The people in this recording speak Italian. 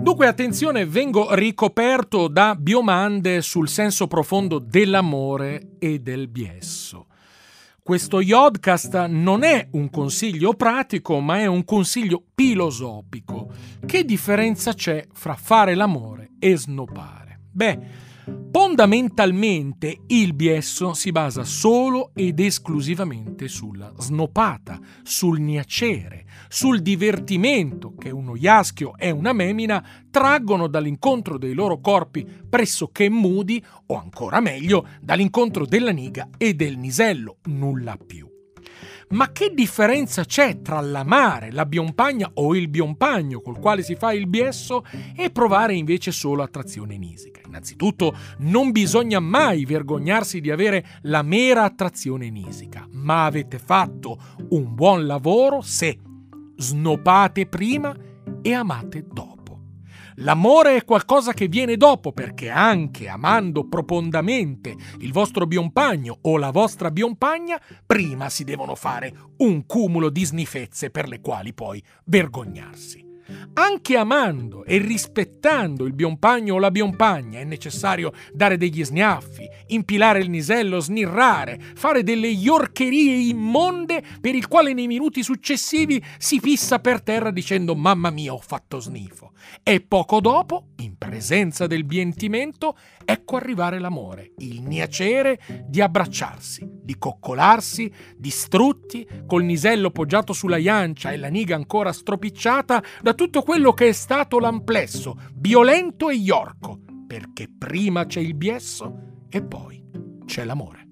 Dunque attenzione, vengo ricoperto da biomande sul senso profondo dell'amore e del biesso. Questo Yodcast non è un consiglio pratico, ma è un consiglio filosofico. Che differenza c'è fra fare l'amore e snopare? Beh, Fondamentalmente il biesso si basa solo ed esclusivamente sulla snopata, sul niacere, sul divertimento che uno iaschio e una memina traggono dall'incontro dei loro corpi pressoché mudi o ancora meglio dall'incontro della niga e del nisello, nulla più. Ma che differenza c'è tra l'amare la biompagna o il biompagno col quale si fa il biesso e provare invece solo attrazione nisica? Innanzitutto, non bisogna mai vergognarsi di avere la mera attrazione nisica, ma avete fatto un buon lavoro se snopate prima e amate dopo. L'amore è qualcosa che viene dopo perché anche amando profondamente il vostro biompagno o la vostra biompagna, prima si devono fare un cumulo di snifezze per le quali poi vergognarsi. Anche amando e rispettando il biompagno o la biompagna è necessario dare degli sniaffi, impilare il nisello, snirrare, fare delle iorcherie immonde per il quale nei minuti successivi si fissa per terra dicendo mamma mia ho fatto snifo. E poco dopo, in presenza del bientimento, ecco arrivare l'amore, il niacere di abbracciarsi, di coccolarsi, distrutti, col nisello poggiato sulla iancia e la niga ancora stropicciata da tutto quello che è stato l'amplesso, violento e iorco, perché prima c'è il biesso e poi c'è l'amore.